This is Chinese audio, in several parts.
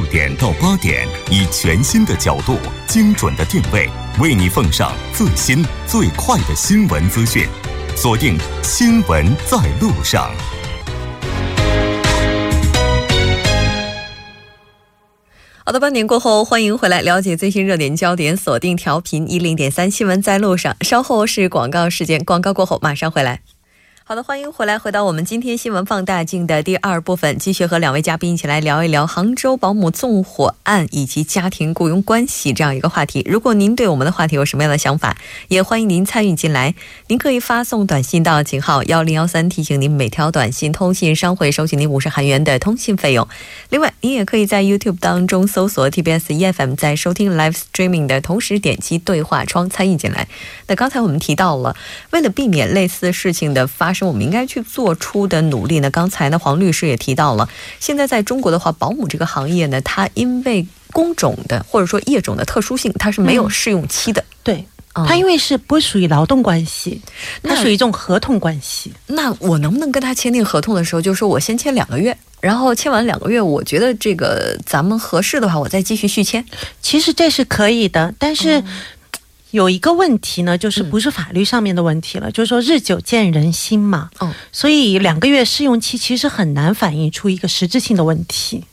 六点到八点，以全新的角度、精准的定位，为你奉上最新最快的新闻资讯。锁定《新闻在路上》。好的，半点过后，欢迎回来了解最新热点焦点。锁定调频一零点三，新闻在路上。稍后是广告时间，广告过后马上回来。好的，欢迎回来，回到我们今天新闻放大镜的第二部分，继续和两位嘉宾一起来聊一聊杭州保姆纵火案以及家庭雇佣关系这样一个话题。如果您对我们的话题有什么样的想法，也欢迎您参与进来。您可以发送短信到井号幺零幺三，提醒您每条短信通信商会收取您五十韩元的通信费用。另外，您也可以在 YouTube 当中搜索 TBS EFM，在收听 Live Streaming 的同时点击对话窗参与进来。那刚才我们提到了，为了避免类似事情的发生。我们应该去做出的努力呢？刚才呢，黄律师也提到了，现在在中国的话，保姆这个行业呢，它因为工种的或者说业种的特殊性，它是没有试用期的。对，它因为是不属于劳动关系，它属于一种合同关系。那我能不能跟他签订合同的时候，就说我先签两个月，然后签完两个月，我觉得这个咱们合适的话，我再继续续签？其实这是可以的，但是。有一个问题呢，就是不是法律上面的问题了，就是说日久见人心嘛。哦，所以两个月试用期其实很难反映出一个实质性的问题。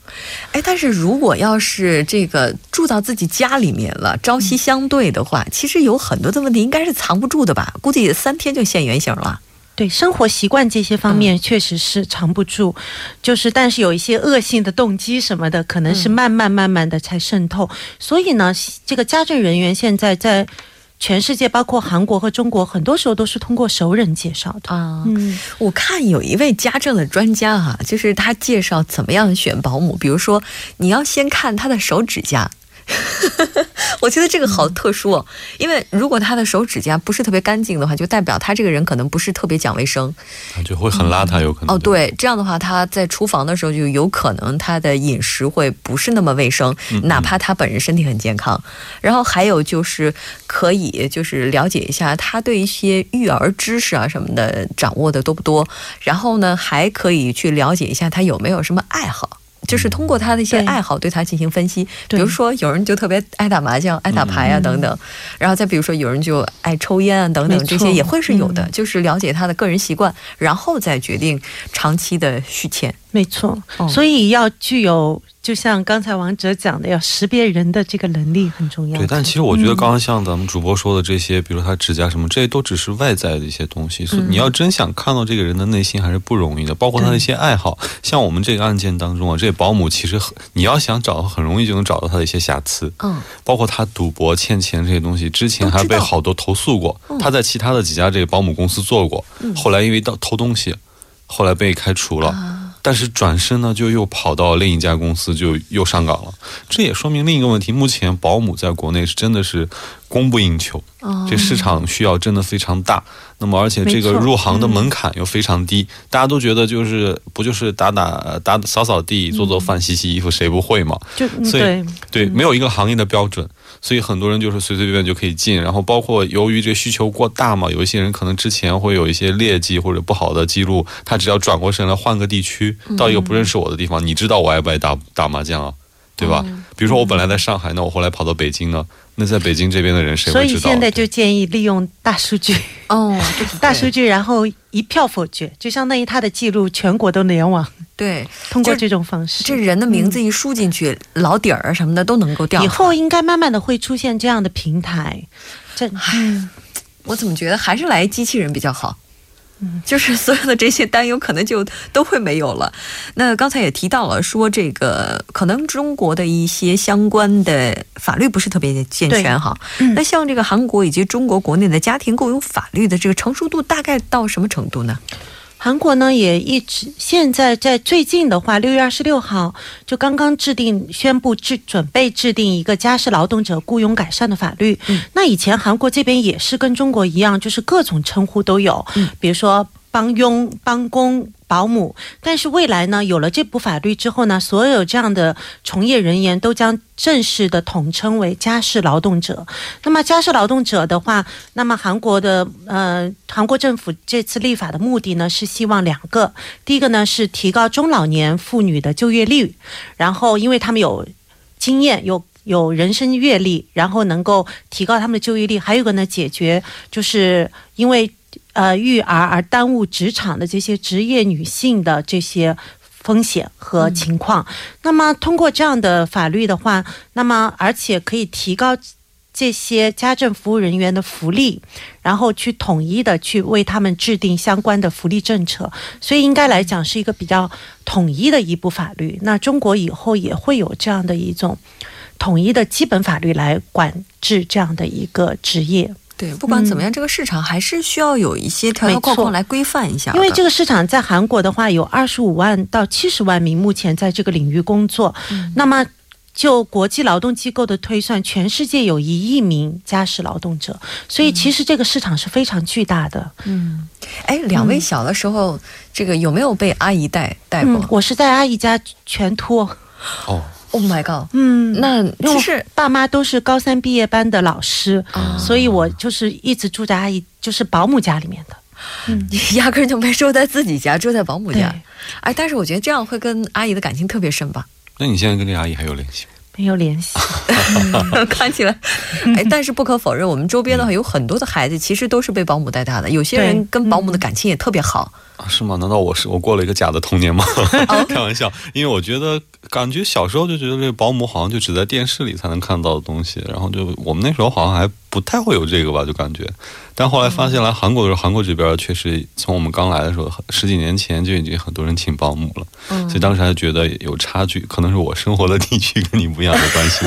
哎，但是如果要是这个住到自己家里面了，朝夕相对的话，其实有很多的问题应该是藏不住的吧？估计三天就现原形了。对生活习惯这些方面确实是藏不住，就是但是有一些恶性的动机什么的，可能是慢慢慢慢的才渗透。所以呢，这个家政人员现在在全世界，包括韩国和中国，很多时候都是通过熟人介绍的啊。嗯，我看有一位家政的专家哈，就是他介绍怎么样选保姆，比如说你要先看他的手指甲。我觉得这个好特殊哦，因为如果他的手指甲不是特别干净的话，就代表他这个人可能不是特别讲卫生，就会很邋遢，有可能哦。对，这样的话他在厨房的时候就有可能他的饮食会不是那么卫生，哪怕他本人身体很健康。然后还有就是可以就是了解一下他对一些育儿知识啊什么的掌握的多不多，然后呢还可以去了解一下他有没有什么爱好。就是通过他的一些爱好对他进行分析，比如说有人就特别爱打麻将、爱打牌啊等等，然后再比如说有人就爱抽烟啊等等，这些也会是有的。就是了解他的个人习惯，然后再决定长期的续签。没错，所以要具有。就像刚才王哲讲的，要识别人的这个能力很重要。对，但其实我觉得刚刚像咱们主播说的这些，比如他指甲什么，这些都只是外在的一些东西。所以你要真想看到这个人的内心，还是不容易的。包括他的一些爱好，像我们这个案件当中啊，这保姆其实很，你要想找，很容易就能找到他的一些瑕疵。嗯，包括他赌博、欠钱这些东西，之前还被好多投诉过。他在其他的几家这个保姆公司做过，后来因为到偷东西，后来被开除了。但是转身呢，就又跑到另一家公司，就又上岗了。这也说明另一个问题：目前保姆在国内是真的是供不应求，这市场需要真的非常大。那么，而且这个入行的门槛又非常低，大家都觉得就是不就是打打打扫扫地、做做饭、洗洗衣服，谁不会嘛？就所以对，没有一个行业的标准。所以很多人就是随随便便就可以进，然后包括由于这需求过大嘛，有一些人可能之前会有一些劣迹或者不好的记录，他只要转过身来换个地区，到一个不认识我的地方，你知道我爱不爱打打麻将啊？对吧？比如说我本来在上海，那我后来跑到北京呢，那在北京这边的人谁会知道？所以现在就建议利用大数据哦，大数据，然后一票否决，就相当于他的记录全国都联网。对，通过这种方式，这人的名字一输进去，老底儿什么的都能够调。以后应该慢慢的会出现这样的平台。这，我怎么觉得还是来机器人比较好？嗯，就是所有的这些担忧可能就都会没有了。那刚才也提到了，说这个可能中国的一些相关的法律不是特别健全哈。那像这个韩国以及中国国内的家庭共有法律的这个成熟度大概到什么程度呢？韩国呢也一直现在在最近的话，六月二十六号就刚刚制定宣布制准备制定一个家事劳动者雇佣改善的法律。那以前韩国这边也是跟中国一样，就是各种称呼都有，比如说。帮佣、帮工、保姆。但是未来呢，有了这部法律之后呢，所有这样的从业人员都将正式的统称为家事劳动者。那么家事劳动者的话，那么韩国的呃，韩国政府这次立法的目的呢，是希望两个，第一个呢是提高中老年妇女的就业率，然后因为他们有经验有。有人生阅历，然后能够提高他们的就业率。还有一个呢，解决就是因为呃育儿而耽误职场的这些职业女性的这些风险和情况。那么通过这样的法律的话，那么而且可以提高这些家政服务人员的福利，然后去统一的去为他们制定相关的福利政策。所以应该来讲是一个比较统一的一部法律。那中国以后也会有这样的一种。统一的基本法律来管制这样的一个职业。对，不管怎么样，这个市场还是需要有一些条条框框来规范一下。因为这个市场在韩国的话，有二十五万到七十万名目前在这个领域工作。那么，就国际劳动机构的推算，全世界有一亿名家事劳动者，所以其实这个市场是非常巨大的。嗯，哎，两位小的时候，这个有没有被阿姨带带过？我是在阿姨家全托。哦。Oh my god！嗯，那其实爸妈都是高三毕业班的老师，所以我就是一直住在阿姨就是保姆家里面的。嗯，压根就没住在自己家，住在保姆家。哎，但是我觉得这样会跟阿姨的感情特别深吧？那你现在跟这阿姨还有联系吗？没有联系，看起来。哎，但是不可否认，我们周边的话有很多的孩子其实都是被保姆带大的，有些人跟保姆的感情也特别好。啊，是吗？难道我是我过了一个假的童年吗？开玩笑，因为我觉得感觉小时候就觉得这个保姆好像就只在电视里才能看到的东西，然后就我们那时候好像还不太会有这个吧，就感觉。但后来发现来韩国的时候，韩国这边确实从我们刚来的时候十几年前就已经很多人请保姆了，所以当时还觉得有差距，可能是我生活的地区跟你不一样的关系。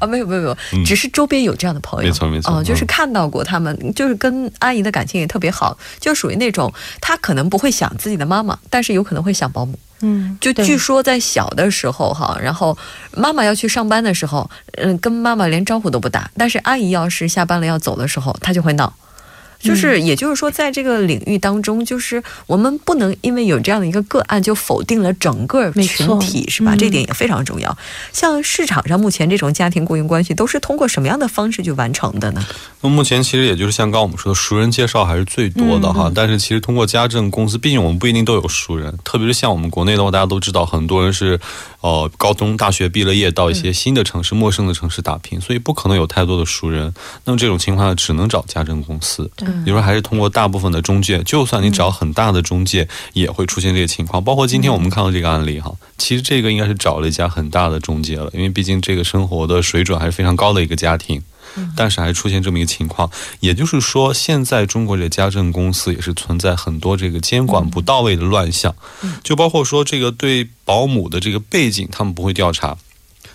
啊，没有没有没有，只是周边有这样的朋友，没错没错，哦，就是看到过他们，就是跟阿姨的感情也特别好，就属于那种他可能不会想自己的妈妈，但是有可能会想保姆。嗯，就据说在小的时候哈，然后妈妈要去上班的时候，嗯，跟妈妈连招呼都不打，但是阿姨要是下班了要走的时候，她就会闹。就是，也就是说，在这个领域当中，就是我们不能因为有这样的一个个案，就否定了整个群体，是吧？这点也非常重要。像市场上目前这种家庭雇佣关系，都是通过什么样的方式去完成的呢？那目前其实也就是像刚我们说的，熟人介绍还是最多的哈。但是其实通过家政公司，毕竟我们不一定都有熟人，特别是像我们国内的话，大家都知道，很多人是呃高中、大学毕了业，到一些新的城市、陌生的城市打拼，所以不可能有太多的熟人。那么这种情况下，只能找家政公司。比如说，还是通过大部分的中介，就算你找很大的中介，也会出现这个情况。包括今天我们看到这个案例哈，其实这个应该是找了一家很大的中介了，因为毕竟这个生活的水准还是非常高的一个家庭，但是还出现这么一个情况。也就是说，现在中国这家政公司也是存在很多这个监管不到位的乱象，就包括说这个对保姆的这个背景，他们不会调查。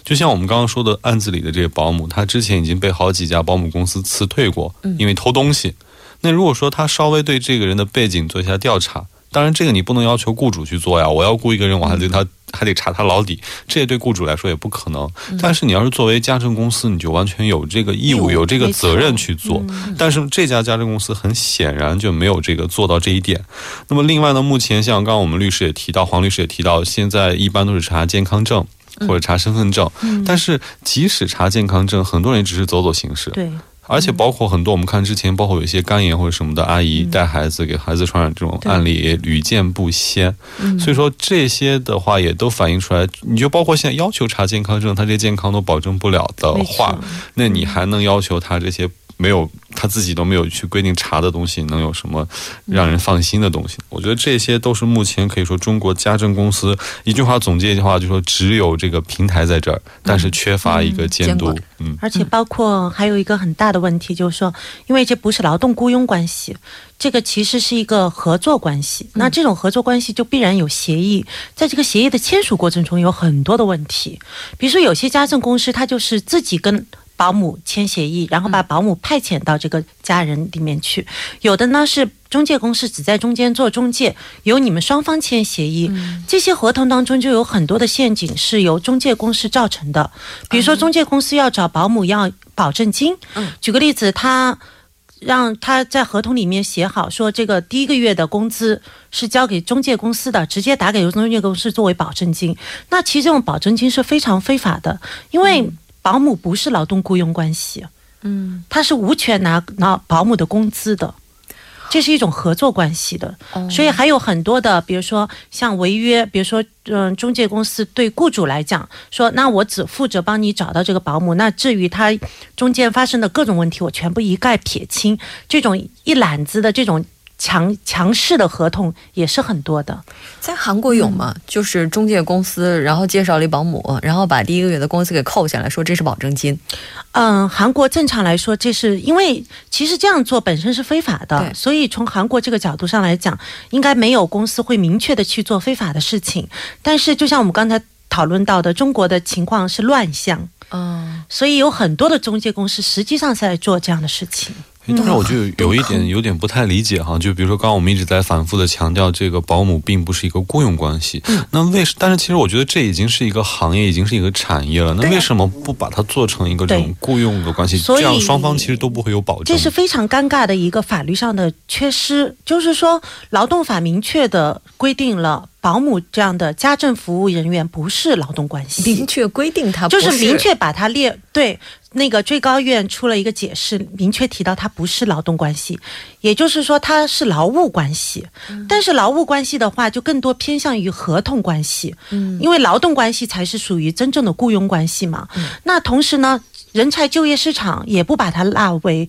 就像我们刚刚说的案子里的这个保姆，他之前已经被好几家保姆公司辞退过，因为偷东西。那如果说他稍微对这个人的背景做一下调查，当然这个你不能要求雇主去做呀。我要雇一个人，我还得他还得查他老底，这也对雇主来说也不可能。但是你要是作为家政公司，你就完全有这个义务、有这个责任去做。但是这家家政公司很显然就没有这个做到这一点。那么另外呢，目前像刚刚我们律师也提到，黄律师也提到，现在一般都是查健康证或者查身份证。但是即使查健康证，很多人只是走走形式。对。而且包括很多，我们看之前，包括有一些肝炎或者什么的阿姨带孩子给孩子传染这种案例也屡见不鲜。所以说这些的话也都反映出来，你就包括现在要求查健康证，他这些健康都保证不了的话，那你还能要求他这些？没有他自己都没有去规定查的东西，能有什么让人放心的东西？我觉得这些都是目前可以说中国家政公司一句话总结一句话，就说只有这个平台在这儿，但是缺乏一个监督。嗯，而且包括还有一个很大的问题，就是说，因为这不是劳动雇佣关系，这个其实是一个合作关系。那这种合作关系就必然有协议，在这个协议的签署过程中有很多的问题，比如说有些家政公司，他就是自己跟。保姆签协议，然后把保姆派遣到这个家人里面去。有的呢是中介公司只在中间做中介，由你们双方签协议。这些合同当中就有很多的陷阱是由中介公司造成的。比如说，中介公司要找保姆要保证金。举个例子，他让他在合同里面写好，说这个第一个月的工资是交给中介公司的，直接打给中介公司作为保证金。那其实这种保证金是非常非法的，因为保姆不是劳动雇佣关系，嗯，他是无权拿拿保姆的工资的。这是一种合作关系的，哦所以还有很多的，比如说像违约，比如说，嗯、中介公司对雇主来讲说，那我只负责帮你找到这个保姆，那至于他中间发生的各种问题，我全部一概撇清。这种一揽子的这种强强势的合同也是很多的。在韩国有吗？就是中介公司，然后介绍了一保姆，然后把第一个月的工资给扣下来，说这是保证金。嗯，韩国正常来说，这是因为其实这样做本身是非法的，所以从韩国这个角度上来讲，应该没有公司会明确的去做非法的事情。但是，就像我们刚才讨论到的，中国的情况是乱象，嗯，所以有很多的中介公司实际上是在做这样的事情。诶但是我就有一点有点不太理解哈，就比如说刚刚我们一直在反复的强调，这个保姆并不是一个雇佣关系。那为？但是其实我觉得这已经是一个行业，已经是一个产业了。那为什么不把它做成一个这种雇佣的关系？这样双方其实都不会有保证。这是非常尴尬的一个法律上的缺失，就是说，劳动法明确的规定了，保姆这样的家政服务人员不是劳动关系，明确规定他不就是明确把它列对那个最高院出了一个解释，明确提到它不是劳动关系，也就是说它是劳务关系。但是劳务关系的话，就更多偏向于合同关系，嗯因为劳动关系才是属于真正的雇佣关系嘛。那同时呢，人才就业市场也不把它纳为。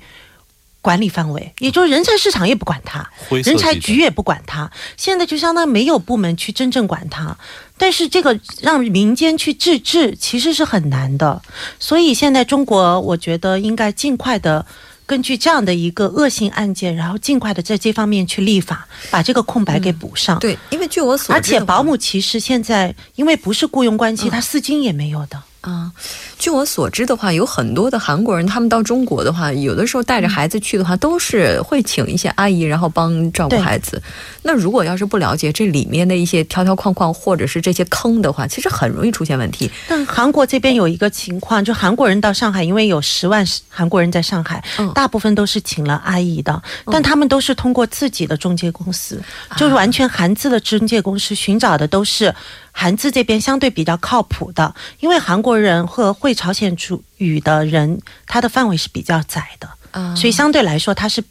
管理范围，也就是人才市场也不管它，人才局也不管它，现在就相当于没有部门去真正管它。但是这个让民间去自治其实是很难的，所以现在中国我觉得应该尽快的根据这样的一个恶性案件，然后尽快的在这方面去立法，把这个空白给补上。对，因为据我所知，而且保姆其实现在因为不是雇佣关系，他丝巾也没有的。啊，据我所知的话，有很多的韩国人，他们到中国的话，有的时候带着孩子去的话，都是会请一些阿姨，然后帮照顾孩子。那如果要是不了解这里面的一些条条框框，或者是这些坑的话，其实很容易出现问题。但韩国这边有一个情况，就韩国人到上海，因为有十万韩国人在上海，嗯大部分都是请了阿姨的，但他们都是通过自己的中介公司，就是完全韩资的中介公司寻找的都是韩资这边相对比较靠谱的，因为韩国人和会朝鲜族语的人，他的范围是比较窄的，啊所以相对来说他是。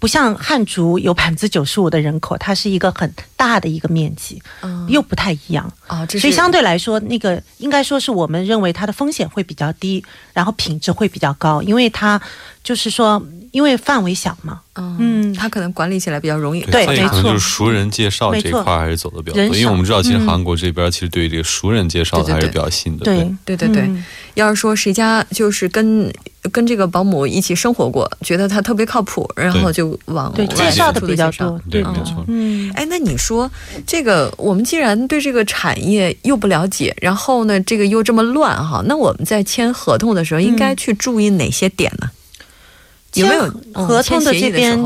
不像汉族有百分之九十五的人口，它是一个很大的一个面积，嗯又不太一样。所以相对来说，那个应该说是我们认为它的风险会比较低，然后品质会比较高，因为它就是说，因为范围小嘛，嗯，嗯。他可能管理起来比较容易。对没错就是熟人介绍这一块还是走的比较多，因为我们知道，其实嗯。韩国这边其实对于这个熟人介绍的还是比较信的。对。对。对对嗯。要是说谁家就是跟跟这个保姆一起生活过，觉得他特别靠谱，然后就往对外介绍的出比较多，对，的没错。嗯，哎，那你说这个，我们既然对这个产业又不了解，然后呢，这个又这么乱哈，那我们在签合同的时候应该去注意哪些点呢？有没有签嗯合同的这边？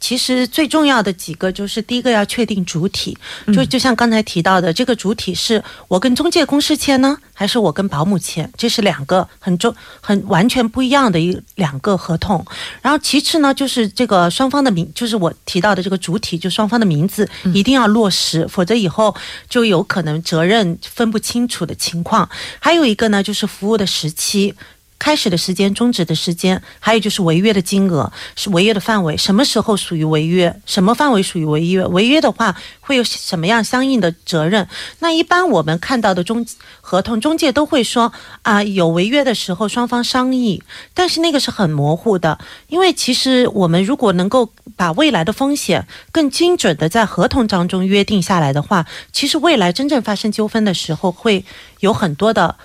其实最重要的几个就是第一个要确定主体，嗯就就像刚才提到的，这个主体是我跟中介公司签呢，还是我跟保姆签？这是两个很重、很完全不一样的一两个合同。然后其次呢，就是这个双方的名，就是我提到的这个主体，就双方的名字嗯一定要落实，否则以后就有可能责任分不清楚的情况。还有一个呢，就是服务的时期。开始的时间、终止的时间，还有就是违约的金额，是违约的范围，什么时候属于违约，什么范围属于违约？违约的话会有什么样相应的责任？那一般我们看到的中合同中介都会说啊，有违约的时候双方商议，但是那个是很模糊的，因为其实我们如果能够把未来的风险更精准的在合同当中约定下来的话，其实未来真正发生纠纷的时候会有很多的。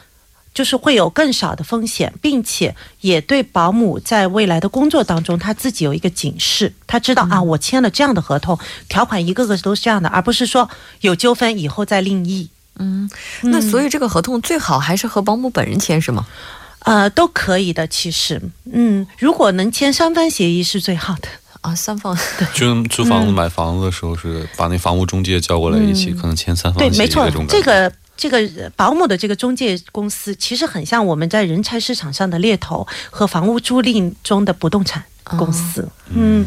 就是会有更少的风险，并且也对保姆在未来的工作当中，他自己有一个警示，他知道、啊，我签了这样的合同，条款一个个都是这样的，而不是说有纠纷以后再另议。嗯那所以这个合同最好还是和保姆本人签是吗？呃，都可以的，其实，嗯，如果能签三方协议是最好的。啊，三方。就租房子、买房子的时候是把那房屋中介叫过来一起，可能签三方对，协议没错这个这个呃保姆的这个中介公司，其实很像我们在人才市场上的猎头和房屋租赁中的不动产。公司。嗯，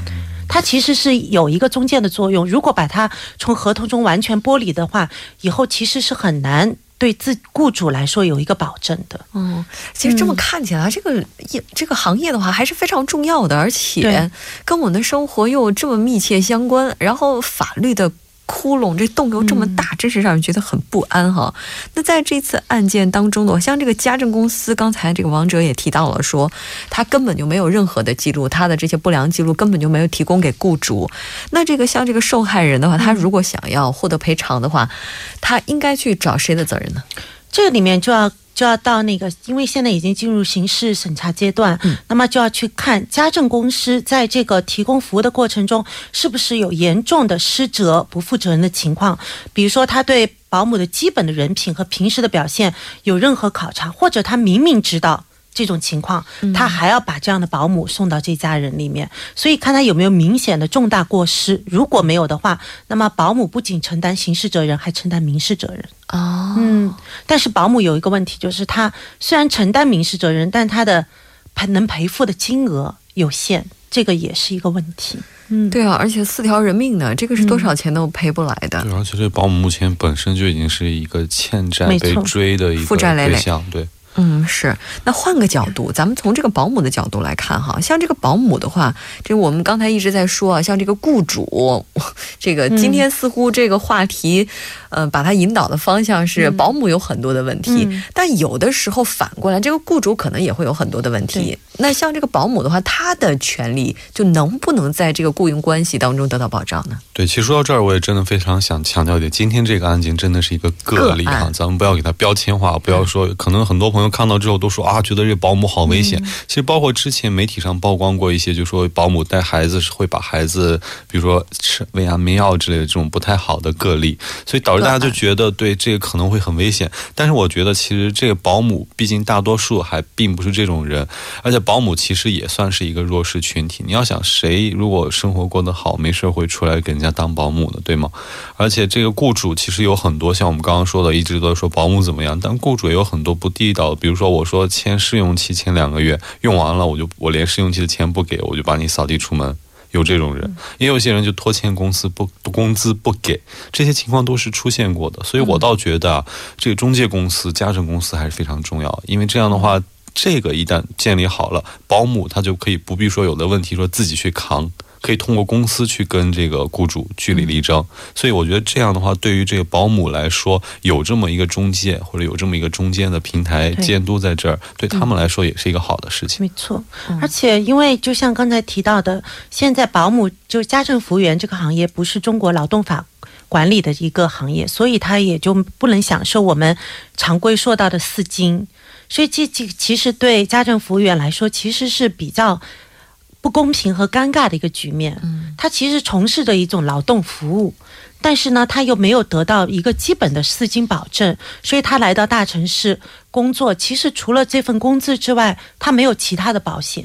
它其实是有一个中介的作用。如果把它从合同中完全剥离的话，以后其实是很难对自雇主来说有一个保证的。嗯，其实这么看起来，这个业这个行业的话还是非常重要的，而且跟我们的生活又这么密切相关，然后法律的。窟窿这洞又这么大，真是让人觉得很不安哈。那在这次案件当中呢，像这个家政公司，刚才这个王哲也提到了说，他根本就没有任何的记录，他的这些不良记录根本就没有提供给雇主。那这个像这个受害人的话，他如果想要获得赔偿的话，他应该去找谁的责任呢？这个里面就要就要到那个，因为现在已经进入刑事审查阶段，嗯那么就要去看家政公司在这个提供服务的过程中，是不是有严重的失责、不负责任的情况，比如说他对保姆的基本的人品和平时的表现有任何考察，或者他明明知道。这种情况，他还要把这样的保姆送到这家人里面，所以看他有没有明显的重大过失。如果没有的话，那么保姆不仅承担刑事责任，还承担民事责任。哦，嗯，但是保姆有一个问题，就是他虽然承担民事责任，但他的赔能赔付的金额有限，这个也是一个问题。嗯，对啊，而且四条人命呢，这个是多少钱都赔不来的。对，而且这保姆目前本身就已经是一个欠债被追的一个负债累累对象，对。嗯，是。那换个角度，咱们从这个保姆的角度来看哈，像这个保姆的话，这我们刚才一直在说啊，像这个雇主，这个今天似乎这个话题，呃，把它引导的方向是保姆有很多的问题，嗯但有的时候反过来，这个雇主可能也会有很多的问题。那像这个保姆的话，他的权利就能不能在这个雇佣关系当中得到保障呢？对，其实说到这儿，我也真的非常想强调一点，今天这个案件真的是一个个例哈，咱们不要给它标签化，不要说，可能很多朋友看到之后都说啊，觉得这保姆好危险。其实包括之前媒体上曝光过一些，就说保姆带孩子是会把孩子，比如说吃喂安眠药之类的这种不太好的个例，所以导致大家就觉得对这个可能会很危险。但是我觉得其实这个保姆，毕竟大多数还并不是这种人，而且保姆其实也算是一个弱势群体。你要想，谁如果生活过得好，没事会出来给人家当保姆的，对吗？而且这个雇主其实有很多，像我们刚刚说的，一直都说保姆怎么样，但雇主也有很多不地道的，比如说我说签试用期签两个月，用完了我就我连试用期的钱不给，我就把你扫地出门。有这种人，也有些人就拖欠公司不不工资不给，这些情况都是出现过的。所以我倒觉得啊，这个中介公司、家政公司还是非常重要，因为这样的话，这个一旦建立好了，保姆他就可以不必说有的问题说自己去扛。可以通过公司去跟这个雇主据理力争，所以我觉得这样的话，对于这个保姆来说，有这么一个中介或者有这么一个中间的平台监督在这儿，对他们来说也是一个好的事情。没错，而且因为就像刚才提到的，现在保姆就家政服务员这个行业不是中国劳动法管理的一个行业，所以他也就不能享受我们常规说到的四金，所以这这其实对家政服务员来说，其实是比较。不公平和尴尬的一个局面，嗯，他其实从事着一种劳动服务，但是呢，他又没有得到一个基本的四金保证，所以他来到大城市工作，其实除了这份工资之外，他没有其他的保险。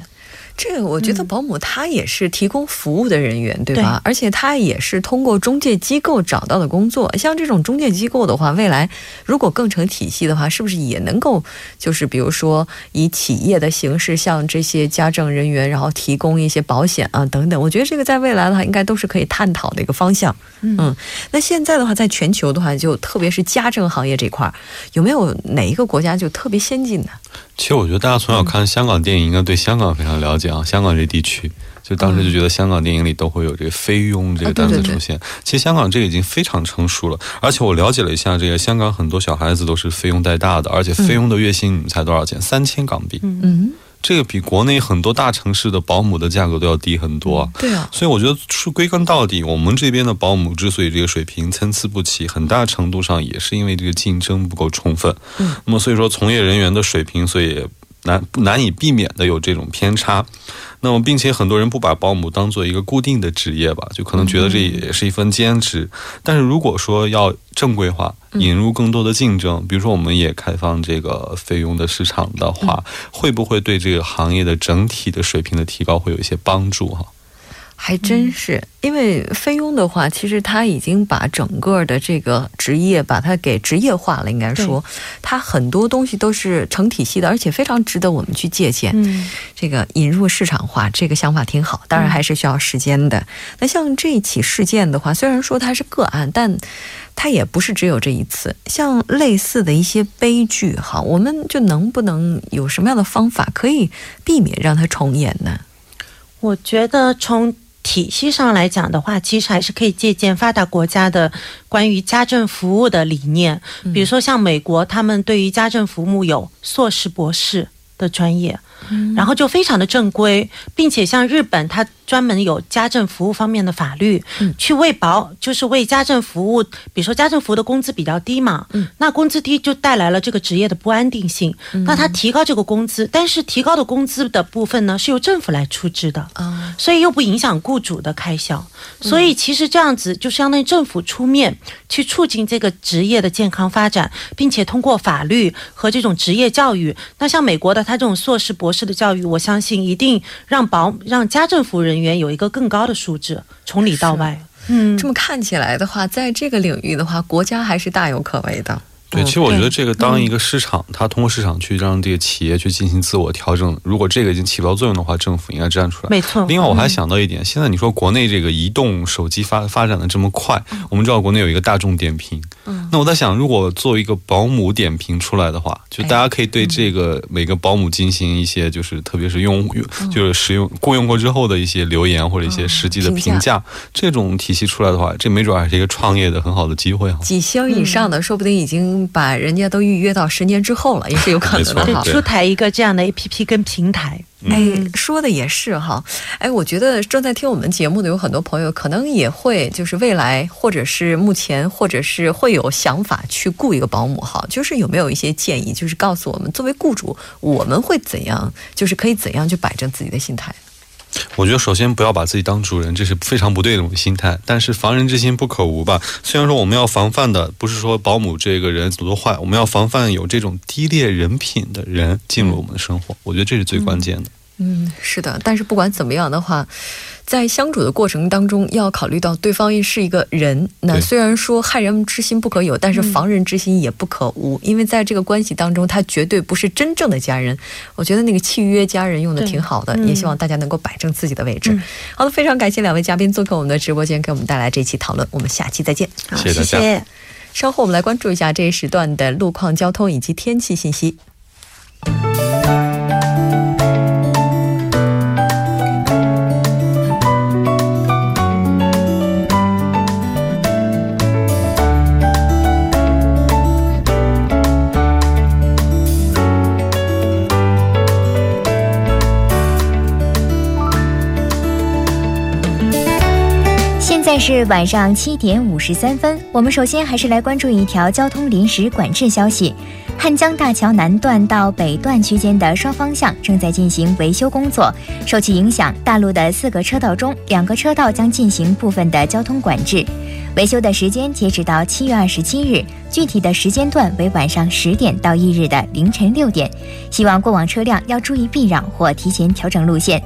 这个我觉得保姆他也是提供服务的人员，对吧？而且他也是通过中介机构找到的工作。像这种中介机构的话，未来如果更成体系的话，是不是也能够就是比如说以企业的形式向这些家政人员，然后提供一些保险啊等等？我觉得这个在未来的话，应该都是可以探讨的一个方向。嗯，那现在的话，在全球的话，就特别是家政行业这块儿，有没有哪一个国家就特别先进的？其实我觉得大家从小看香港电影，应该对香港非常了解啊。香港这地区，就当时就觉得香港电影里都会有这个菲佣这个单词出现。其实香港这个已经非常成熟了，而且我了解了一下，这个香港很多小孩子都是菲佣带大的，而且菲佣的月薪你们猜多少钱？三千港币。嗯，这个比国内很多大城市的保姆的价格都要低很多啊。对啊，所以我觉得是归根到底，我们这边的保姆之所以这个水平参差不齐，很大程度上也是因为这个竞争不够充分。嗯，那么所以说从业人员的水平，所以难难以避免的有这种偏差。那么，并且很多人不把保姆当做一个固定的职业吧，就可能觉得这也是一份兼职。但是如果说要正规化，引入更多的竞争，比如说我们也开放这个费用的市场的话，会不会对这个行业的整体的水平的提高会有一些帮助哈？还真是，因为菲佣的话，其实他已经把整个的这个职业把它给职业化了。应该说，他很多东西都是成体系的，而且非常值得我们去借鉴。嗯，这个引入市场化，这个想法挺好，当然还是需要时间的。那像这起事件的话，虽然说它是个案，但它也不是只有这一次。像类似的一些悲剧，哈，我们就能不能有什么样的方法可以避免让它重演呢？我觉得从体系上来讲的话，其实还是可以借鉴发达国家的关于家政服务的理念。比如说，像美国，他们对于家政服务有硕士、博士的专业，然后就非常的正规，并且像日本，它。专门有家政服务方面的法律，去为保，就是为家政服务，比如说家政服务的工资比较低嘛，那工资低就带来了这个职业的不安定性。那他提高这个工资，但是提高的工资的部分呢是由政府来出资的，所以又不影响雇主的开销。所以其实这样子就相当于政府出面去促进这个职业的健康发展，并且通过法律和这种职业教育。那像美国的他这种硕士、博士的教育，我相信一定让保让家政服务人。人员有一个更高的素质，从里到外。嗯，这么看起来的话，在这个领域的话，国家还是大有可为的。对，其实我觉得这个当一个市场，它通过市场去让这个企业去进行自我调整。如果这个已经起不到作用的话，政府应该站出来。没错。另外，我还想到一点，现在你说国内这个移动手机发发展的这么快，我们知道国内有一个大众点评。嗯。那我在想，如果做一个保姆点评出来的话，就大家可以对这个每个保姆进行一些，就是特别是用就是使用雇佣过之后的一些留言或者一些实际的评价。这种体系出来的话，这没准还是一个创业的很好的机会啊。几星以上的，说不定已经。把人家都预约到十年之后了，也是有可能的哈。出台一个这样的 A P P 跟平台，哎，说的也是哈。哎，我觉得正在听我们节目的有很多朋友，可能也会就是未来或者是目前或者是会有想法去雇一个保姆哈。就是有没有一些建议，就是告诉我们作为雇主，我们会怎样，就是可以怎样去摆正自己的心态。我觉得首先不要把自己当主人，这是非常不对的一种心态。但是防人之心不可无吧。虽然说我们要防范的不是说保姆这个人多坏，我们要防范有这种低劣人品的人进入我们的生活。我觉得这是最关键的。嗯，是的。但是不管怎么样的话。在相处的过程当中，要考虑到对方是一个人。那虽然说害人之心不可有，但是防人之心也不可无。因为在这个关系当中，他绝对不是真正的家人。我觉得那个契约家人用的挺好的，也希望大家能够摆正自己的位置。好的，非常感谢两位嘉宾做客我们的直播间，给我们带来这期讨论。我们下期再见。谢谢大家。稍后我们来关注一下这一时段的路况、交通以及天气信息。是晚上七点五十三分，我们首先还是来关注一条交通临时管制消息：汉江大桥南段到北段区间的双方向正在进行维修工作，受其影响，大路的四个车道中，两个车道将进行部分的交通管制。维修的时间截止到七月二十七日，具体的时间段为晚上十点到翌日的凌晨六点。希望过往车辆要注意避让或提前调整路线。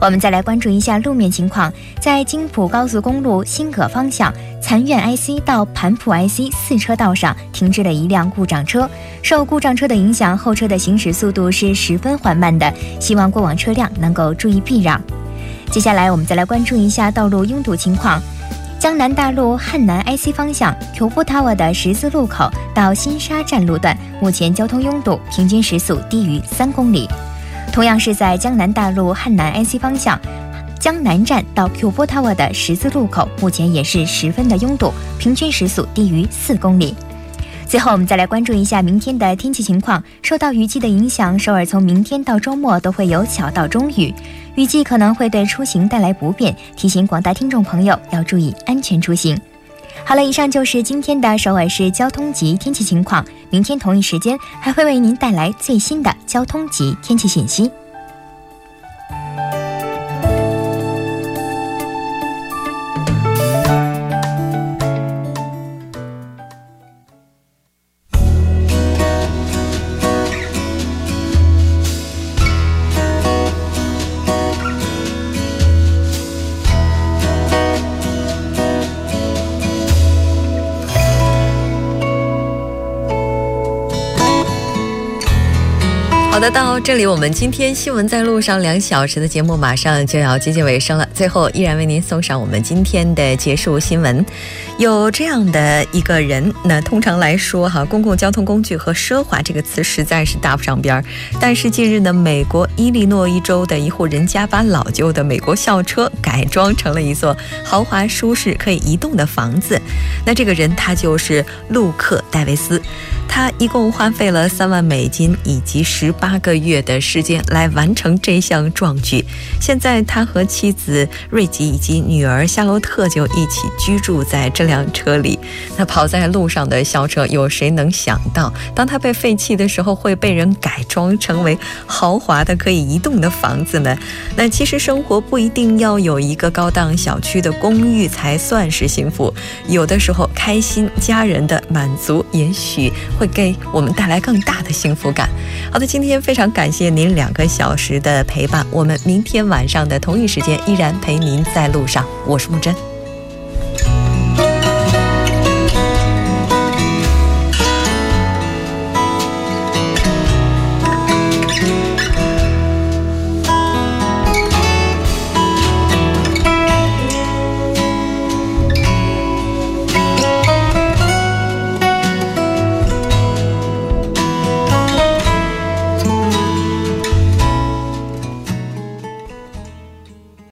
我们再来关注一下路面情况，在京浦高速公路新葛方向残苑 IC 到盘浦 IC 四车道上停滞了一辆故障车，受故障车的影响，后车的行驶速度是十分缓慢的，希望过往车辆能够注意避让。接下来我们再来关注一下道路拥堵情况，江南大路汉南 IC 方向 Q 波 Tower 的十字路口到新沙站路段，目前交通拥堵，平均时速低于三公里。同样是在江南大路汉南 IC 方向，江南站到 Q 波 Tower 的十字路口，目前也是十分的拥堵，平均时速低于四公里。最后，我们再来关注一下明天的天气情况。受到雨季的影响，首尔从明天到周末都会有小到中雨，雨季可能会对出行带来不便，提醒广大听众朋友要注意安全出行。好了，以上就是今天的首尔市交通及天气情况。明天同一时间还会为您带来最新的交通及天气信息。好的，到这里我们今天新闻在路上两小时的节目马上就要接近尾声了。最后，依然为您送上我们今天的结束新闻。有这样的一个人，那通常来说哈，公共交通工具和奢华这个词实在是搭不上边儿。但是近日呢，美国伊利诺伊州的一户人家把老旧的美国校车改装成了一座豪华舒适可以移动的房子。那这个人他就是陆克·戴维斯，他一共花费了三万美金以及十。八个月的时间来完成这项壮举。现在他和妻子瑞吉以及女儿夏洛特就一起居住在这辆车里。那跑在路上的校车，有谁能想到，当它被废弃的时候，会被人改装成为豪华的可以移动的房子呢？那其实生活不一定要有一个高档小区的公寓才算是幸福，有的时候开心、家人的满足，也许会给我们带来更大的幸福感。好的，今天。非常感谢您两个小时的陪伴，我们明天晚上的同一时间依然陪您在路上，我是木真。